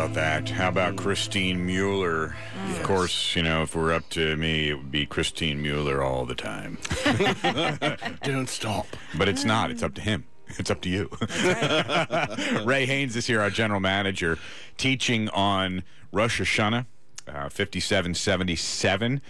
about that? How about Christine Mueller? Of course, you know, if we're up to me, it would be Christine Mueller all the time. Don't stop. But it's not. It's up to him. It's up to you. Ray Haynes is here, our general manager, teaching on Rosh Hashanah, uh, 5777.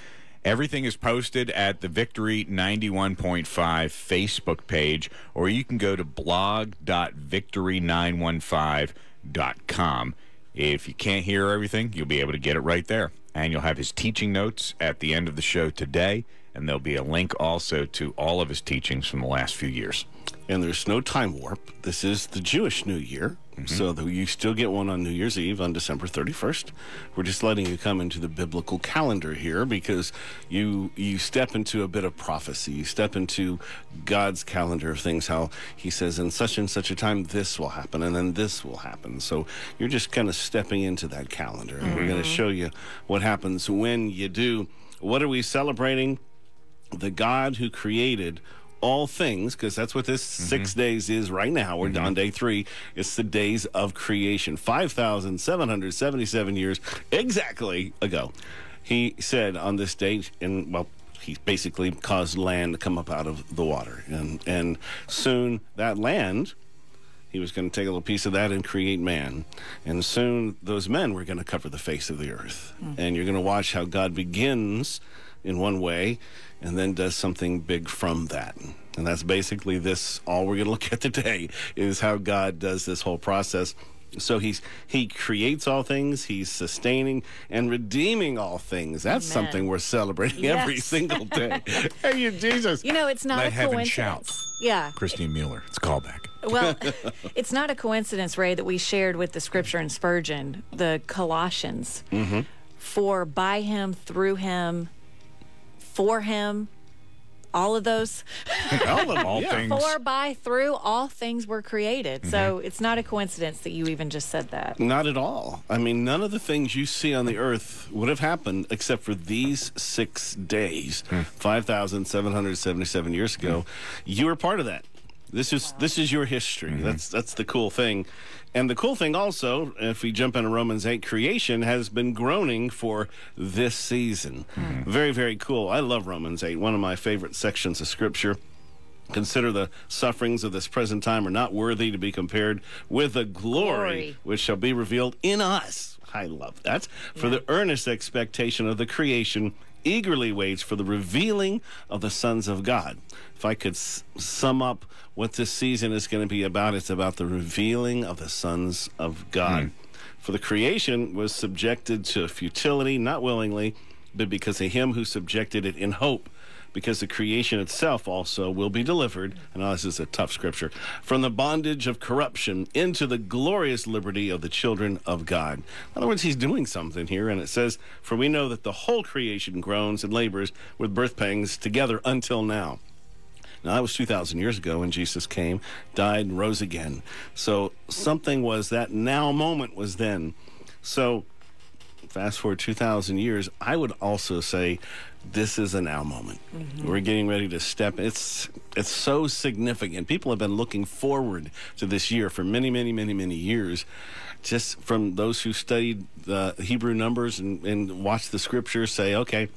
Everything is posted at the Victory 91.5 Facebook page, or you can go to blog.victory915.com. If you can't hear everything, you'll be able to get it right there. And you'll have his teaching notes at the end of the show today, and there'll be a link also to all of his teachings from the last few years. And there's no time warp. This is the Jewish New Year. Mm-hmm. So that you still get one on New Year's Eve on December 31st. We're just letting you come into the biblical calendar here because you you step into a bit of prophecy. You step into God's calendar of things, how he says in such and such a time this will happen and then this will happen. So you're just kind of stepping into that calendar. And we're going to mm-hmm. show you what happens when you do. What are we celebrating? The God who created all things, because that's what this mm-hmm. six days is right now. We're mm-hmm. on day three. It's the days of creation. 5,777 years exactly ago. He said on this date, and well, he basically caused land to come up out of the water. And, and soon that land he was going to take a little piece of that and create man. And soon those men were going to cover the face of the earth. Hmm. And you're going to watch how God begins in one way and then does something big from that. And that's basically this all we're going to look at today is how God does this whole process. So he's he creates all things, he's sustaining and redeeming all things. That's Amen. something we're celebrating every single day. hey, you Jesus. You know, it's not Let a coincidence. shout. Yeah. Christine Mueller. It's a callback. Well, it's not a coincidence, Ray, that we shared with the scripture in Spurgeon, the Colossians. Mm-hmm. For by him, through him, for him, all of those. all of All yeah. things. For, by, through, all things were created. So mm-hmm. it's not a coincidence that you even just said that. Not at all. I mean, none of the things you see on the earth would have happened except for these six days, hmm. 5,777 years ago. Hmm. You were part of that. This is this is your history. Mm-hmm. That's that's the cool thing. And the cool thing also, if we jump into Romans 8, creation has been groaning for this season. Hmm. Very, very cool. I love Romans 8, one of my favorite sections of scripture. Consider the sufferings of this present time are not worthy to be compared with the glory, Glory. which shall be revealed in us. I love that. For the earnest expectation of the creation eagerly waits for the revealing of the sons of God. If I could s- sum up what this season is going to be about, it's about the revealing of the sons of God. Hmm. For the creation was subjected to futility, not willingly, but because of him who subjected it in hope because the creation itself also will be delivered. And this is a tough scripture from the bondage of corruption into the glorious liberty of the children of God. In other words, he's doing something here, and it says, For we know that the whole creation groans and labors with birth pangs together until now. Now, that was 2,000 years ago when Jesus came, died, and rose again. So, something was that now moment was then. So, fast forward 2,000 years, I would also say this is a now moment. Mm-hmm. We're getting ready to step. It's it's so significant. People have been looking forward to this year for many, many, many, many years. Just from those who studied the Hebrew numbers and, and watched the scriptures say, okay,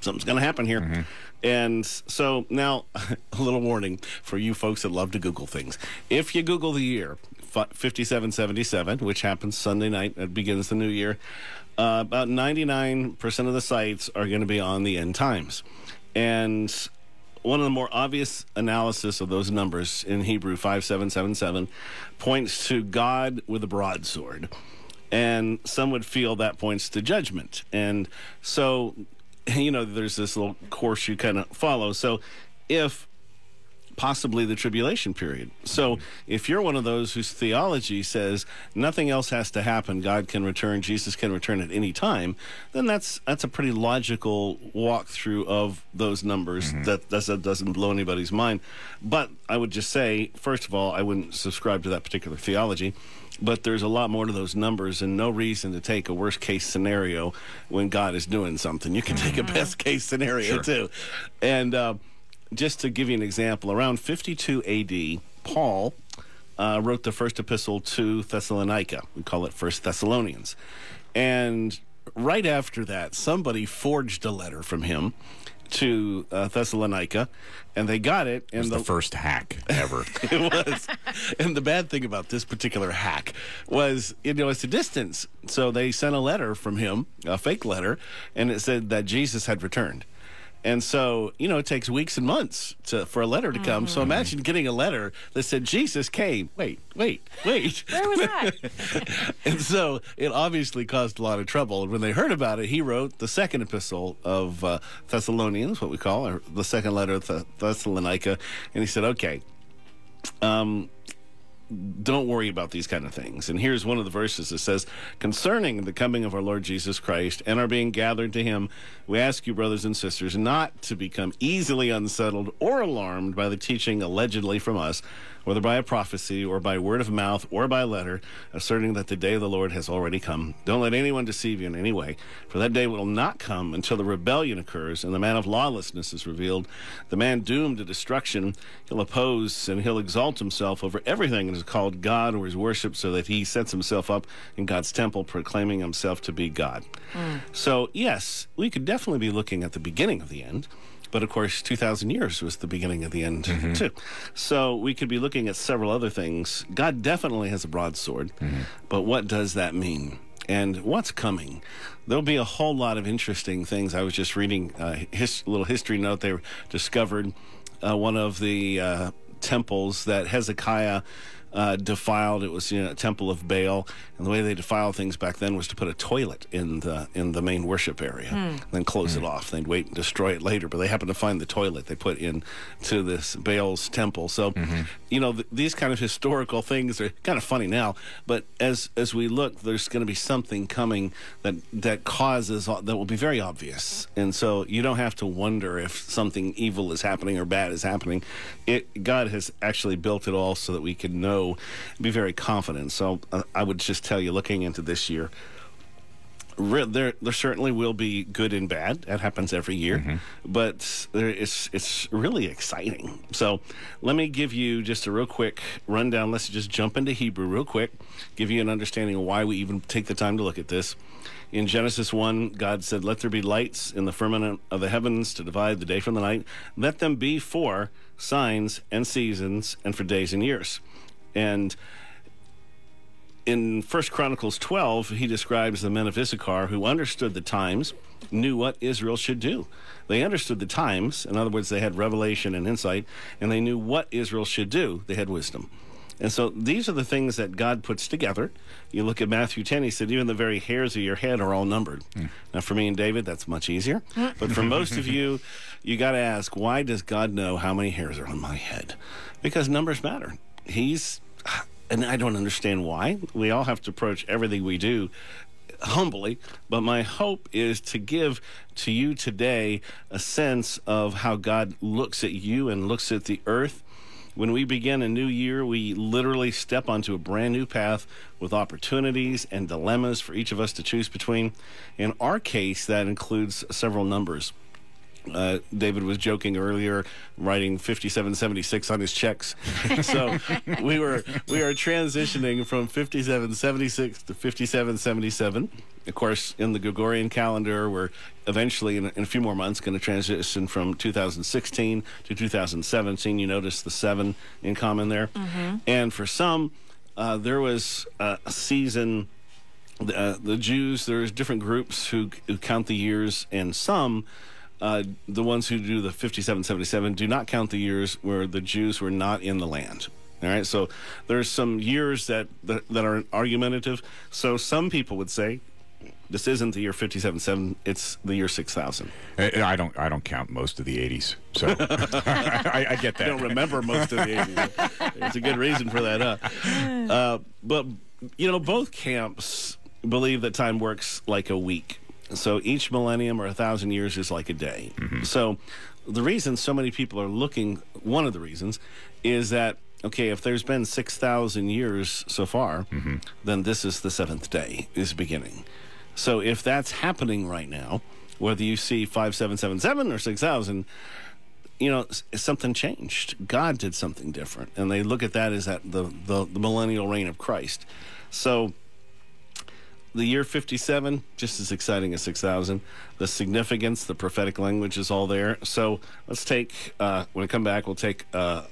something's going to happen here. Mm-hmm. And so now, a little warning for you folks that love to Google things. If you Google the year 5777, which happens Sunday night, it begins the new year, uh, about 99% of the sites are going to be on the end times. And one of the more obvious analysis of those numbers in Hebrew 5777 points to God with a broadsword. And some would feel that points to judgment. And so, you know, there's this little course you kind of follow. So if possibly the tribulation period. So if you're one of those whose theology says nothing else has to happen, God can return, Jesus can return at any time, then that's that's a pretty logical walkthrough of those numbers. That that's, that doesn't blow anybody's mind. But I would just say, first of all, I wouldn't subscribe to that particular theology. But there's a lot more to those numbers, and no reason to take a worst case scenario when God is doing something. You can take a best case scenario too. And uh, just to give you an example, around 52 AD, Paul uh, wrote the first epistle to Thessalonica. We call it First Thessalonians. And right after that, somebody forged a letter from him to uh, Thessalonica, and they got it. And It was the first hack ever. it was. And the bad thing about this particular hack was, you know, it's a distance. So they sent a letter from him, a fake letter, and it said that Jesus had returned. And so, you know, it takes weeks and months to, for a letter to come. So imagine getting a letter that said Jesus came. Wait, wait, wait. Where was that? and so it obviously caused a lot of trouble. And when they heard about it, he wrote the second epistle of uh, Thessalonians, what we call the second letter of Th- Thessalonica. And he said, okay, um, don't worry about these kind of things. And here's one of the verses that says, Concerning the coming of our Lord Jesus Christ and our being gathered to him, we ask you, brothers and sisters, not to become easily unsettled or alarmed by the teaching allegedly from us, whether by a prophecy or by word of mouth or by letter, asserting that the day of the Lord has already come. Don't let anyone deceive you in any way, for that day will not come until the rebellion occurs and the man of lawlessness is revealed, the man doomed to destruction. He'll oppose and he'll exalt himself over everything that is called God or is worshipped, so that he sets himself up in God's temple, proclaiming himself to be God. Hmm. So, yes, we could definitely be looking at the beginning of the end. But of course, 2,000 years was the beginning of the end, too. So we could be looking at several other things. God definitely has a broadsword, but what does that mean? And what's coming? There'll be a whole lot of interesting things. I was just reading a his, little history note. They discovered uh, one of the uh, temples that Hezekiah uh, defiled. It was you know, a temple of Baal, and the way they defiled things back then was to put a toilet in the in the main worship area, and then close it hmm. off. They'd wait and destroy it later, but they happened to find the toilet they put in to this Baal's temple. So, mm-hmm. you know, th- these kind of historical things are kind of funny now, but as as we look, there's going to be something coming that that causes uh, that will be very obvious, and so you don't have to wonder if something evil is happening or bad is happening. It God has actually built it all so that we can know, be very confident. So uh, I would just tell you, looking into this year, re- there there certainly will be good and bad. That happens every year, but there is it's really exciting. So let me give you just a real quick rundown. Let's just jump into Hebrew real quick, give you an understanding of why we even take the time to look at this. In Genesis 1, God said, Let there be lights in the firmament of the heavens to divide the day from the night. Let them be for signs and seasons and for days and years. And in First Chronicles 12, he describes the men of Issachar who understood the times, knew what Israel should do. They understood the times. In other words, they had revelation and insight, and they knew what Israel should do. They had wisdom. And so these are the things that God puts together. You look at Matthew 10, he said, even the very hairs of your head are all numbered. Hmm. Now, for me and David, that's much easier. But for most of you, you got to ask, why does God know how many hairs are on my head? Because numbers matter. He's, and I don't understand why. We all have to approach everything we do humbly, but my hope is to give to you today a sense of how God looks at you and looks at the earth. When we begin a new year, we literally step onto a brand new path with opportunities and dilemmas for each of us to choose between. In our case, that includes several numbers. Uh, David was joking earlier, writing 5776 on his checks. so we were we are transitioning from 5776 to 5777. Of course, in the Gregorian calendar, we're eventually in, in a few more months going to transition from 2016 to 2017. You notice the seven in common there, and for some, uh, there was a season the, uh, the Jews, there's different groups who, who count the years, and some, uh, the ones who do the 5777, do not count the years where the Jews were not in the land. All right, so there's some years that, that, that are argumentative. So some people would say, this isn't the year 577, it's the year 6000. I I don't. I don't count most of the '80s, so I, I get that. I don't remember most of the 80s. it's a good reason for that, huh? Uh, but, you know, both camps believe that time works like a week. So each millennium or a thousand years is like a day. Mm-hmm. So the reason so many people are looking, one of the reasons, is that, okay, if there's been 6,000 years so far, mm-hmm. then this is the seventh day, is beginning. So if that's happening right now, whether you see 5777 or 6000, you know, something changed. God did something different, and they look at that as that the the, the millennial reign of Christ. So the year 57 just as exciting as 6000 the significance the prophetic language is all there. So let's take uh, when we come back we'll take uh,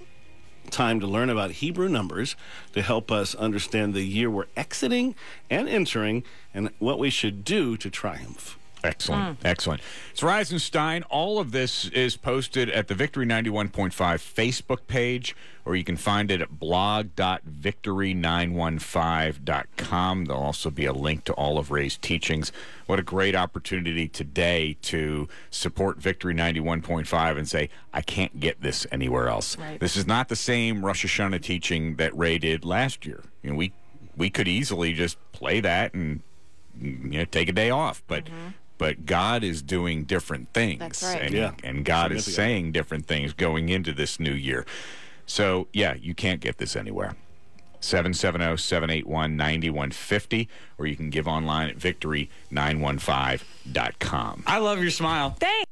time to learn about hebrew numbers to help us understand the year we're exiting and entering and what we should do to triumph Excellent. Mm. Excellent. It's Reisenstein. All of this is posted at the Victory 91.5 Facebook page, or you can find it at blog.victory915.com. There'll also be a link to all of Ray's teachings. What a great opportunity today to support Victory 91.5 and say, I can't get this anywhere else. Right. This is not the same Rosh Hashanah teaching that Ray did last year. You know, we we could easily just play that and you know take a day off, but mm-hmm. But God is doing different things, That's right. and Yeah. and God is saying different things going into this new year. So yeah, you can't get this anywhere. oh, 770-781-9150 or you can give online at victory915.com. I love your smile. Thanks.